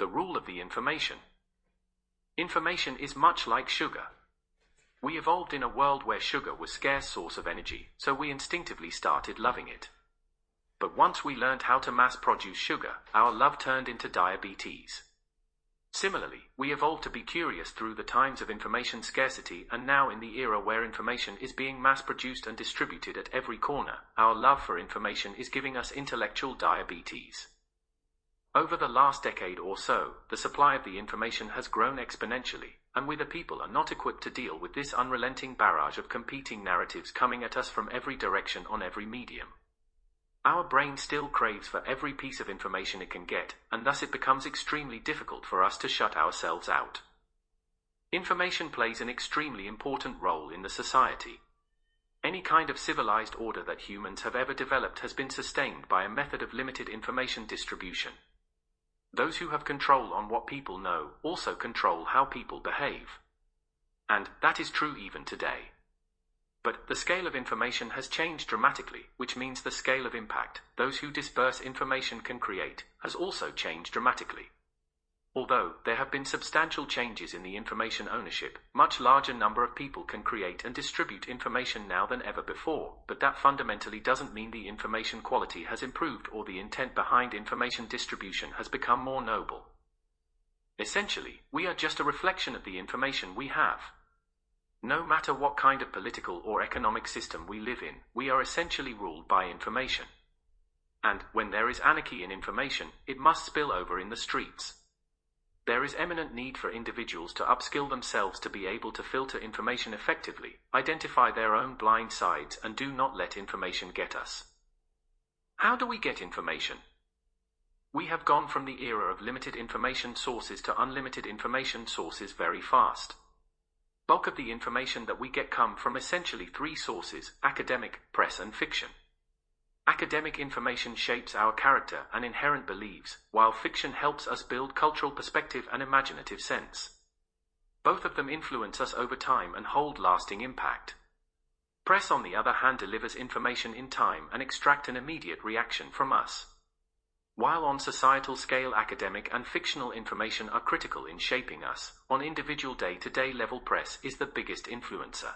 The rule of the information. Information is much like sugar. We evolved in a world where sugar was scarce source of energy, so we instinctively started loving it. But once we learned how to mass produce sugar, our love turned into diabetes. Similarly, we evolved to be curious through the times of information scarcity and now in the era where information is being mass produced and distributed at every corner, our love for information is giving us intellectual diabetes. Over the last decade or so, the supply of the information has grown exponentially, and we the people are not equipped to deal with this unrelenting barrage of competing narratives coming at us from every direction on every medium. Our brain still craves for every piece of information it can get, and thus it becomes extremely difficult for us to shut ourselves out. Information plays an extremely important role in the society. Any kind of civilized order that humans have ever developed has been sustained by a method of limited information distribution. Those who have control on what people know also control how people behave. And that is true even today. But the scale of information has changed dramatically, which means the scale of impact those who disperse information can create has also changed dramatically. Although there have been substantial changes in the information ownership, much larger number of people can create and distribute information now than ever before, but that fundamentally doesn't mean the information quality has improved or the intent behind information distribution has become more noble. Essentially, we are just a reflection of the information we have. No matter what kind of political or economic system we live in, we are essentially ruled by information. And when there is anarchy in information, it must spill over in the streets. There is eminent need for individuals to upskill themselves to be able to filter information effectively, identify their own blind sides, and do not let information get us. How do we get information? We have gone from the era of limited information sources to unlimited information sources very fast bulk of the information that we get come from essentially three sources academic, press, and fiction. Academic information shapes our character and inherent beliefs, while fiction helps us build cultural perspective and imaginative sense. Both of them influence us over time and hold lasting impact. Press, on the other hand, delivers information in time and extract an immediate reaction from us. While on societal scale academic and fictional information are critical in shaping us, on individual day-to-day level press is the biggest influencer.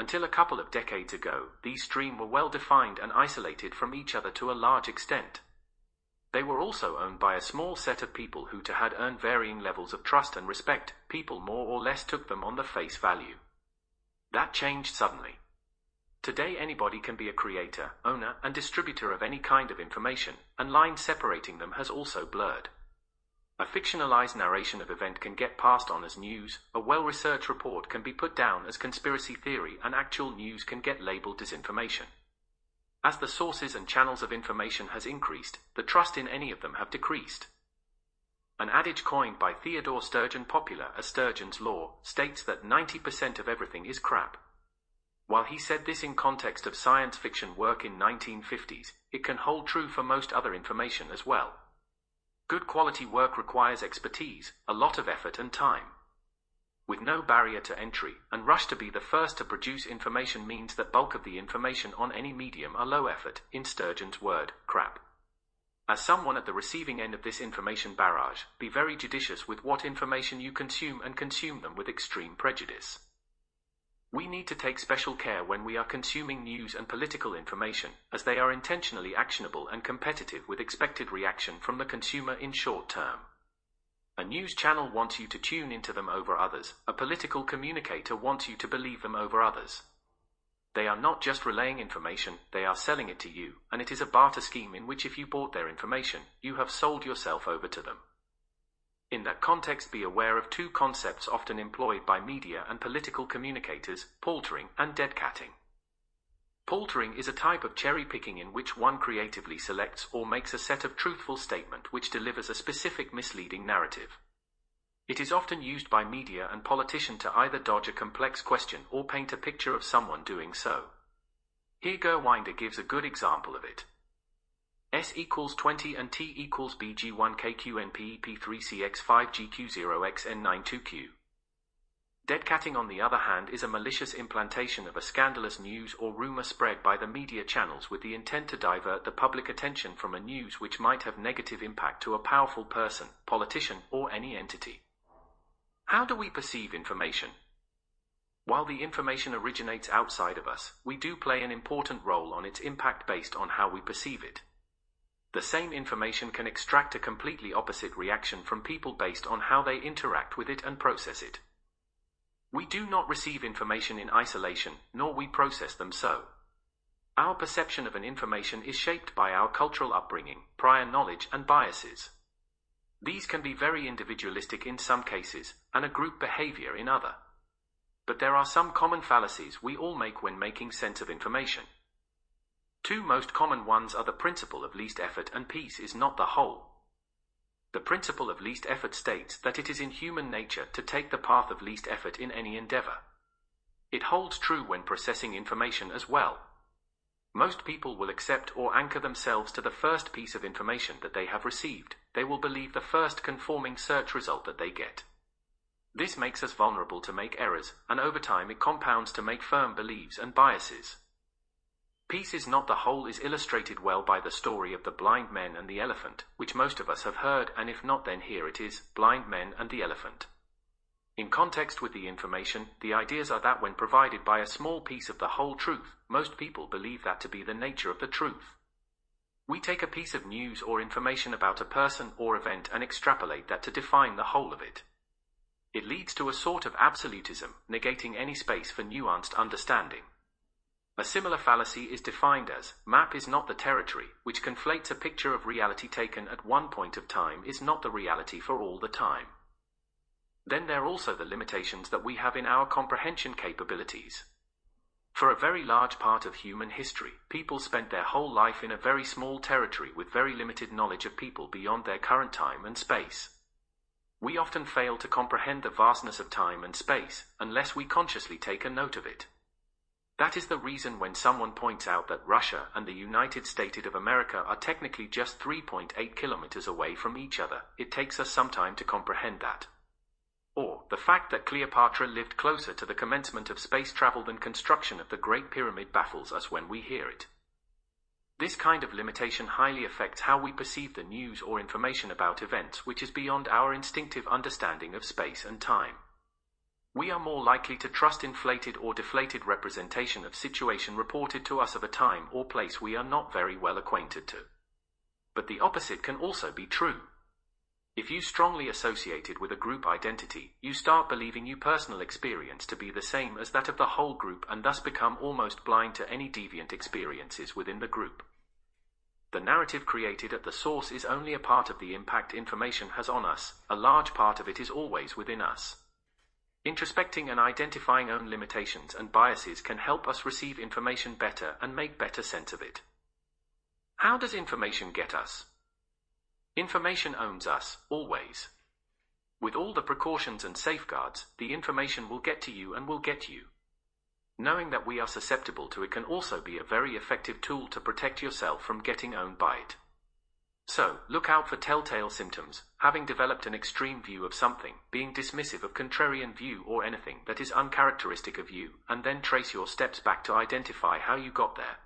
Until a couple of decades ago, these stream were well defined and isolated from each other to a large extent. They were also owned by a small set of people who to had earned varying levels of trust and respect, people more or less took them on the face value. That changed suddenly. Today anybody can be a creator, owner, and distributor of any kind of information, and lines separating them has also blurred. A fictionalized narration of event can get passed on as news, a well-researched report can be put down as conspiracy theory, and actual news can get labeled disinformation. As the sources and channels of information has increased, the trust in any of them have decreased. An adage coined by Theodore Sturgeon popular as Sturgeon's Law states that 90% of everything is crap. While he said this in context of science fiction work in 1950s, it can hold true for most other information as well. Good quality work requires expertise, a lot of effort and time. With no barrier to entry, and rush to be the first to produce information means that bulk of the information on any medium are low effort, in Sturgeon's word, crap. As someone at the receiving end of this information barrage, be very judicious with what information you consume and consume them with extreme prejudice. We need to take special care when we are consuming news and political information, as they are intentionally actionable and competitive with expected reaction from the consumer in short term. A news channel wants you to tune into them over others, a political communicator wants you to believe them over others. They are not just relaying information, they are selling it to you, and it is a barter scheme in which if you bought their information, you have sold yourself over to them. In that context, be aware of two concepts often employed by media and political communicators paltering and deadcatting. Paltering is a type of cherry picking in which one creatively selects or makes a set of truthful statement which delivers a specific misleading narrative. It is often used by media and politician to either dodge a complex question or paint a picture of someone doing so. Here Gurwinder gives a good example of it. S equals 20 and T equals BG1KQNPEP3CX5GQ0XN92Q. Deadcatting, on the other hand, is a malicious implantation of a scandalous news or rumor spread by the media channels with the intent to divert the public attention from a news which might have negative impact to a powerful person, politician, or any entity. How do we perceive information? While the information originates outside of us, we do play an important role on its impact based on how we perceive it. The same information can extract a completely opposite reaction from people based on how they interact with it and process it. We do not receive information in isolation, nor we process them so. Our perception of an information is shaped by our cultural upbringing, prior knowledge, and biases. These can be very individualistic in some cases, and a group behavior in other. But there are some common fallacies we all make when making sense of information. Two most common ones are the principle of least effort and piece is not the whole. The principle of least effort states that it is in human nature to take the path of least effort in any endeavor. It holds true when processing information as well. Most people will accept or anchor themselves to the first piece of information that they have received. They will believe the first conforming search result that they get. This makes us vulnerable to make errors, and over time it compounds to make firm beliefs and biases. Piece is not the whole is illustrated well by the story of the blind men and the elephant, which most of us have heard, and if not, then here it is blind men and the elephant. In context with the information, the ideas are that when provided by a small piece of the whole truth, most people believe that to be the nature of the truth. We take a piece of news or information about a person or event and extrapolate that to define the whole of it. It leads to a sort of absolutism, negating any space for nuanced understanding. A similar fallacy is defined as map is not the territory, which conflates a picture of reality taken at one point of time is not the reality for all the time. Then there are also the limitations that we have in our comprehension capabilities. For a very large part of human history, people spent their whole life in a very small territory with very limited knowledge of people beyond their current time and space. We often fail to comprehend the vastness of time and space unless we consciously take a note of it. That is the reason when someone points out that Russia and the United States of America are technically just 3.8 kilometers away from each other, it takes us some time to comprehend that. Or, the fact that Cleopatra lived closer to the commencement of space travel than construction of the Great Pyramid baffles us when we hear it. This kind of limitation highly affects how we perceive the news or information about events which is beyond our instinctive understanding of space and time. We are more likely to trust inflated or deflated representation of situation reported to us of a time or place we are not very well acquainted to. But the opposite can also be true. If you strongly associated with a group identity, you start believing your personal experience to be the same as that of the whole group and thus become almost blind to any deviant experiences within the group. The narrative created at the source is only a part of the impact information has on us, a large part of it is always within us. Introspecting and identifying own limitations and biases can help us receive information better and make better sense of it. How does information get us? Information owns us, always. With all the precautions and safeguards, the information will get to you and will get you. Knowing that we are susceptible to it can also be a very effective tool to protect yourself from getting owned by it. So, look out for telltale symptoms, having developed an extreme view of something, being dismissive of contrarian view or anything that is uncharacteristic of you, and then trace your steps back to identify how you got there.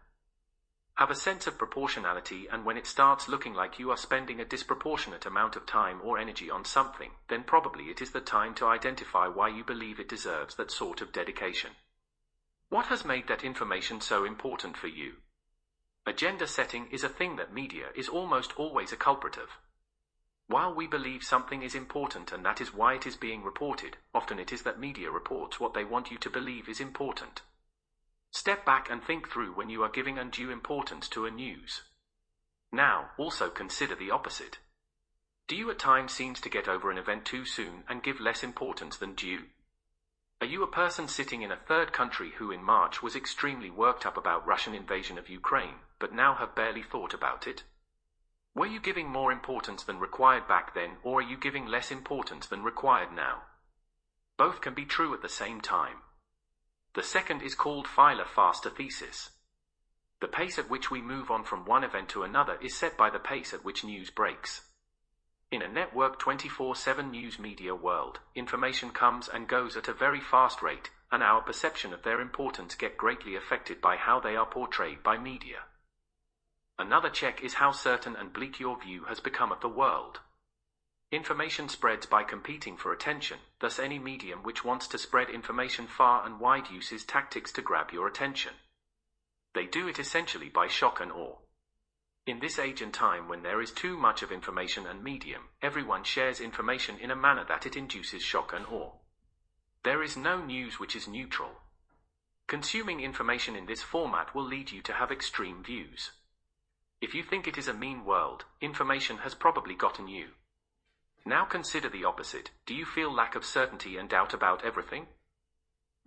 Have a sense of proportionality and when it starts looking like you are spending a disproportionate amount of time or energy on something, then probably it is the time to identify why you believe it deserves that sort of dedication. What has made that information so important for you? Agenda setting is a thing that media is almost always a culprit of. While we believe something is important and that is why it is being reported, often it is that media reports what they want you to believe is important. Step back and think through when you are giving undue importance to a news. Now, also consider the opposite. Do you at times seem to get over an event too soon and give less importance than due? Are you a person sitting in a third country who in March was extremely worked up about Russian invasion of Ukraine, but now have barely thought about it? Were you giving more importance than required back then, or are you giving less importance than required now? Both can be true at the same time. The second is called Phyla-Fastathesis. The pace at which we move on from one event to another is set by the pace at which news breaks. In a network 24 7 news media world, information comes and goes at a very fast rate, and our perception of their importance get greatly affected by how they are portrayed by media. Another check is how certain and bleak your view has become of the world. Information spreads by competing for attention, thus any medium which wants to spread information far and wide uses tactics to grab your attention. They do it essentially by shock and awe. In this age and time when there is too much of information and medium, everyone shares information in a manner that it induces shock and awe. There is no news which is neutral. Consuming information in this format will lead you to have extreme views. If you think it is a mean world, information has probably gotten you. Now consider the opposite. Do you feel lack of certainty and doubt about everything?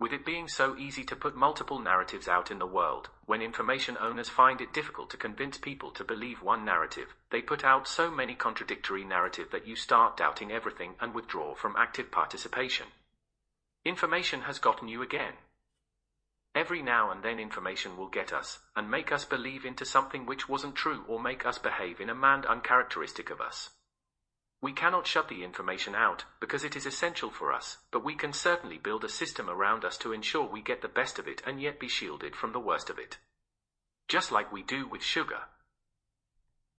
With it being so easy to put multiple narratives out in the world, when information owners find it difficult to convince people to believe one narrative, they put out so many contradictory narratives that you start doubting everything and withdraw from active participation. Information has gotten you again. Every now and then information will get us, and make us believe into something which wasn't true or make us behave in a manner uncharacteristic of us. We cannot shut the information out, because it is essential for us, but we can certainly build a system around us to ensure we get the best of it and yet be shielded from the worst of it. Just like we do with sugar,